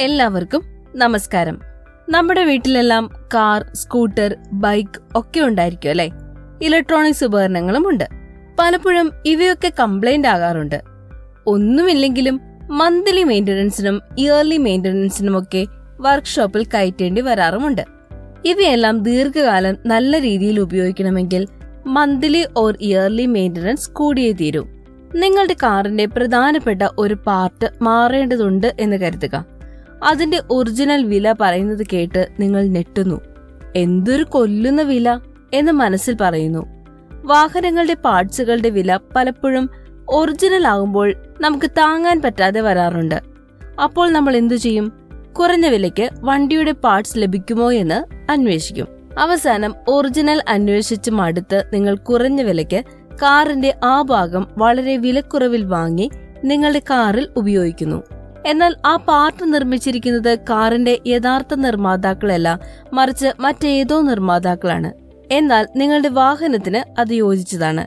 എല്ലാവർക്കും നമസ്കാരം. നമ്മുടെ വീട്ടിലെല്ലാം കാർ സ്കൂട്ടർ ബൈക്ക് ഒക്കെ ഉണ്ടായിരിക്കും അല്ലെ? ഇലക്ട്രോണിക്സ് ഉപകരണങ്ങളും ഉണ്ട്. പലപ്പോഴും ഇവയൊക്കെ കംപ്ലൈന്റ് ആകാറുണ്ട്. ഒന്നുമില്ലെങ്കിലും മന്ത്ലി മെയിന്റനൻസിനും ഇയർലി മെയിന്റനൻസിനും ഒക്കെ വർക്ക്ഷോപ്പിൽ കയറ്റേണ്ടി വരാറുമുണ്ട്. ഇവയെല്ലാം ദീർഘകാലം നല്ല രീതിയിൽ ഉപയോഗിക്കണമെങ്കിൽ മന്ത്ലി ഓർ ഇയർലി മെയിന്റനൻസ് കൂടിയേ തീരൂ. നിങ്ങളുടെ കാറിന്റെ പ്രധാനപ്പെട്ട ഒരു പാർട്ട് മാറേണ്ടതുണ്ട് എന്ന് കരുതുക. അതിന്റെ ഒറിജിനൽ വില പറയുന്നത് കേട്ട് നിങ്ങൾ ഞെട്ടുന്നു. എന്തൊരു കൊല്ലുന്ന വില എന്ന് മനസ്സിൽ പറയുന്നു. വാഹനങ്ങളുടെ പാർട്സുകളുടെ വില പലപ്പോഴും ഒറിജിനൽ ആകുമ്പോൾ നമുക്ക് താങ്ങാൻ പറ്റാതെ വരാറുണ്ട്. അപ്പോൾ നമ്മൾ എന്തു ചെയ്യും? കുറഞ്ഞ വിലയ്ക്ക് വണ്ടിയുടെ പാർട്സ് ലഭിക്കുമോ എന്ന് അന്വേഷിക്കും. അവസാനം ഒറിജിനൽ അന്വേഷിച്ച് മടുത്ത് നിങ്ങൾ കുറഞ്ഞ വിലയ്ക്ക് കാറിന്റെ ആ ഭാഗം വളരെ വിലക്കുറവിൽ വാങ്ങി നിങ്ങളുടെ കാറിൽ ഉപയോഗിക്കുന്നു. എന്നാൽ ആ പാർട്ട് നിർമ്മിച്ചിരിക്കുന്നത് കാറിന്റെ യഥാർത്ഥ നിർമ്മാതാക്കളല്ല മറിച്ച് മറ്റേതോ നിർമ്മാതാക്കളാണ്. എന്നാൽ നിങ്ങളുടെ വാഹനത്തിന് അത് യോജിച്ചതാണ്.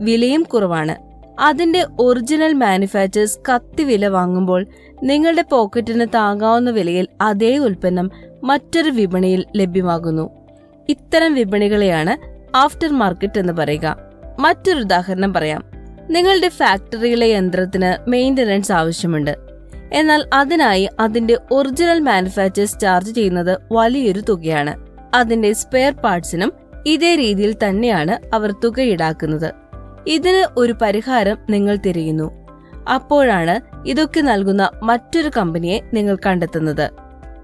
വിലയും കുറവാണ്. അതിന്റെ ഒറിജിനൽ മാനുഫാക്ചേഴ്സ് കത്തി വില വാങ്ങുമ്പോൾ നിങ്ങളുടെ പോക്കറ്റിന് താങ്ങാവുന്ന വിലയിൽ അതേ ഉൽപ്പന്നം മറ്റൊരു വിപണിയിൽ ലഭ്യമാകുന്നു. ഇത്തരം വിപണികളെയാണ് ആഫ്റ്റർ മാർക്കറ്റ് എന്ന് പറയുക. മറ്റൊരു ഉദാഹരണം പറയാം. നിങ്ങളുടെ ഫാക്ടറിയിലെ യന്ത്രത്തിന് മെയിന്റനൻസ് ആവശ്യമുണ്ട്. എന്നാൽ അതിനായി അതിന്റെ ഒറിജിനൽ മാനുഫാക്ചേഴ്സ് ചാർജ് ചെയ്യുന്നത് വലിയൊരു തുകയാണ്. അതിന്റെ സ്പെയർ പാർട്സിനും ഇതേ രീതിയിൽ തന്നെയാണ് അവർ തുക ഈടാക്കുന്നത്. ഇതിന് ഒരു പരിഹാരം നിങ്ങൾ തിരയുന്നു. അപ്പോഴാണ് ഇതൊക്കെ നൽകുന്ന മറ്റൊരു കമ്പനിയെ നിങ്ങൾ കണ്ടെത്തുന്നത്.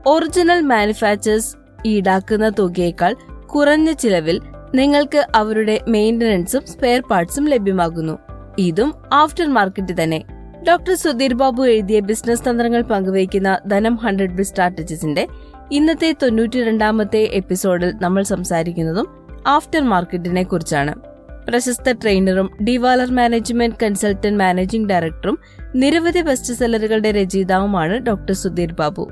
ഒറിജിനൽ മാനുഫാക്ചേഴ്സ് ഈടാക്കുന്ന തുകയേക്കാൾ കുറഞ്ഞ ചിലവിൽ നിങ്ങൾക്ക് അവരുടെ മെയിന്റനൻസും സ്പെയർ പാർട്സും ലഭ്യമാകുന്നു. ഇതും ആഫ്റ്റർ മാർക്കറ്റ് തന്നെ. ഡോക്ടർ സുധീർ ബാബു എഴുതിയ ബിസിനസ് തന്ത്രങ്ങൾ പങ്കുവയ്ക്കുന്ന ധനം ഹൺഡ്രഡ് ബി സ്ട്രാറ്റജീസിന്റെ ഇന്നത്തെ തൊണ്ണൂറ്റി രണ്ടാമത്തെ എപ്പിസോഡിൽ നമ്മൾ സംസാരിക്കുന്നതും ആഫ്റ്റർ മാർക്കറ്റിനെ കുറിച്ചാണ്. പ്രശസ്ത ട്രെയിനറും ഡിവാലർ മാനേജ്മെന്റ് കൺസൾട്ടന്റ് മാനേജിംഗ് ഡയറക്ടറും നിരവധി ബെസ്റ്റ് സെല്ലറുകളുടെ രചയിതാവുമാണ് doctor Sudheer Babu.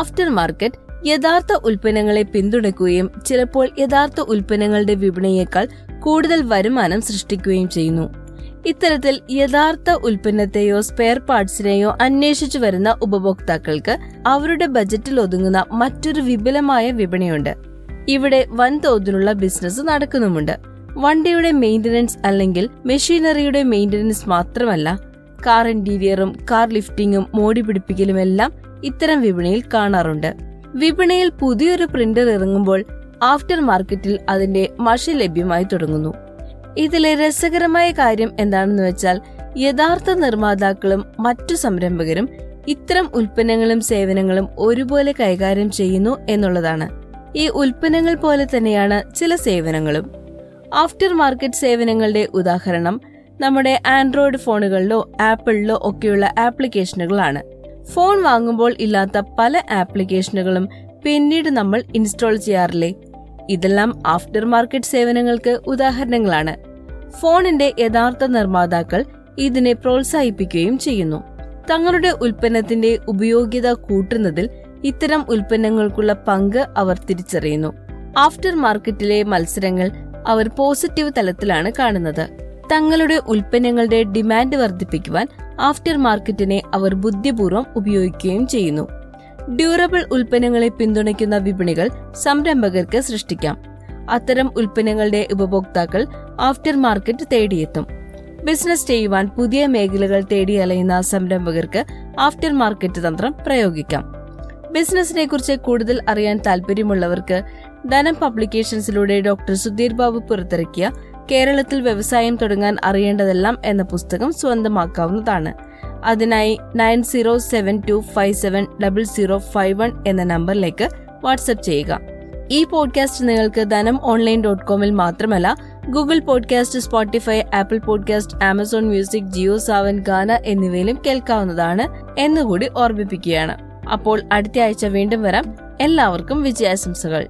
After market യഥാർത്ഥ ഉൽപ്പന്നങ്ങളെ പിന്തുണയ്ക്കുകയും ചിലപ്പോൾ യഥാർത്ഥ ഉൽപ്പന്നങ്ങളുടെ വിപണിയേക്കാൾ കൂടുതൽ വരുമാനം സൃഷ്ടിക്കുകയും ചെയ്യുന്നു. ഇത്തരത്തിൽ യഥാർത്ഥ ഉൽപ്പന്നത്തെയോ സ്പെയർ പാർട്സിനെയോ അന്വേഷിച്ചു വരുന്ന ഉപഭോക്താക്കൾക്ക് അവരുടെ ബജറ്റിൽ ഒതുങ്ങുന്ന മറ്റൊരു വിപുലമായ വിപണിയുണ്ട്. ഇവിടെ വൻതോതിലുള്ള ബിസിനസ് നടക്കുന്നുമുണ്ട്. വണ്ടിയുടെ മെയിന്റനൻസ് അല്ലെങ്കിൽ മെഷീനറിയുടെ മെയിന്റനൻസ് മാത്രമല്ല കാർ ഇന്റീരിയറും കാർ ലിഫ്റ്റിംഗും മോടി പിടിപ്പിക്കലുമെല്ലാം ഇത്തരം വിപണിയിൽ കാണാറുണ്ട്. വിപണിയിൽ പുതിയൊരു പ്രിന്റർ ഇറങ്ങുമ്പോൾ ആഫ്റ്റർ മാർക്കറ്റിൽ അതിന്റെ മഷി ലഭ്യമായി തുടങ്ങുന്നു. ഇതിലെ രസകരമായ കാര്യം എന്താണെന്ന് വെച്ചാൽ യഥാർത്ഥ നിർമ്മാതാക്കളും മറ്റു സംരംഭകരും ഇത്തരം ഉൽപ്പന്നങ്ങളും സേവനങ്ങളും ഒരുപോലെ കൈകാര്യം ചെയ്യുന്നു എന്നുള്ളതാണ്. ഈ ഉൽപ്പന്നങ്ങൾ പോലെ തന്നെയാണ് ചില സേവനങ്ങളും. ആഫ്റ്റർ മാർക്കറ്റ് സേവനങ്ങളുടെ ഉദാഹരണം നമ്മുടെ ആൻഡ്രോയിഡ് ഫോണുകളിലോ ആപ്പിളിലോ ഒക്കെയുള്ള ആപ്ലിക്കേഷനുകളാണ്. ഫോൺ വാങ്ങുമ്പോൾ ഇല്ലാത്ത പല ആപ്ലിക്കേഷനുകളും പിന്നീട് നമ്മൾ ഇൻസ്റ്റാൾ ചെയ്യാറില്ലേ? ഇതെല്ലാം ആഫ്റ്റർ മാർക്കറ്റ് സേവനങ്ങൾക്ക് ഉദാഹരണങ്ങളാണ്. ഫോണിന്റെ യഥാർത്ഥ നിർമ്മാതാക്കൾ ഇതിനെ പ്രോത്സാഹിപ്പിക്കുകയും ചെയ്യുന്നു. തങ്ങളുടെ ഉൽപ്പന്നത്തിന്റെ ഉപയോഗ്യത കൂട്ടുന്നതിൽ ഇത്തരം ഉൽപ്പന്നങ്ങൾക്കുള്ള പങ്ക് അവർ തിരിച്ചറിയുന്നു. ആഫ്റ്റർ മാർക്കറ്റിലെ മത്സരങ്ങൾ അവർ പോസിറ്റീവ് തലത്തിലാണ് കാണുന്നത്. തങ്ങളുടെ ഉൽപ്പന്നങ്ങളുടെ ഡിമാൻഡ് വർദ്ധിപ്പിക്കുവാൻ ആഫ്റ്റർ മാർക്കറ്റിനെ അവർ ബുദ്ധിപൂർവം ഉപയോഗിക്കുകയും ചെയ്യുന്നു. ഡ്യൂറബിൾ ഉൽപ്പന്നങ്ങളെ പിന്തുണയ്ക്കുന്ന വിപണികൾ സംരംഭകർക്ക് സൃഷ്ടിക്കാം. അത്തരം ഉൽപ്പന്നങ്ങളുടെ ഉപഭോക്താക്കൾ ആഫ്റ്റർ മാർക്കറ്റ് തേടിയെത്തും. ബിസിനസ് ചെയ്യുവാൻ പുതിയ മേഖലകൾ തേടി അലയുന്ന സംരംഭകർക്ക് ആഫ്റ്റർ മാർക്കറ്റ് തന്ത്രം പ്രയോഗിക്കാം. ബിസിനസിനെ കുറിച്ച് കൂടുതൽ അറിയാൻ താല്പര്യമുള്ളവർക്ക് ധനം പബ്ലിക്കേഷൻസിലൂടെ ഡോക്ടർ സുധീർ ബാബു പുറത്തിറക്കിയ കേരളത്തിൽ വ്യവസായം തുടങ്ങാൻ അറിയേണ്ടതെല്ലാം എന്ന പുസ്തകം സ്വന്തമാക്കാവുന്നതാണ്. അതിനായി nine zero seven two five seven double zero five one എന്ന നമ്പറിലേക്ക് വാട്സപ്പ് ചെയ്യുക. ഈ പോഡ്കാസ്റ്റ് നിങ്ങൾക്ക് ധനം ഓൺലൈൻ ഡോട്ട് കോമിൽ മാത്രമല്ല Google podcast Spotify Apple podcast Amazon music Jio Saavn Gaana എന്നിവയിലും കേൾക്കാവുന്നതാണ് എന്നുകൂടി ഓർമ്മിപ്പിക്കുകയാണ്. അപ്പോൾ അടുത്ത ആഴ്ച വീണ്ടും വരാം. എല്ലാവർക്കും വിജയാശംസകൾ.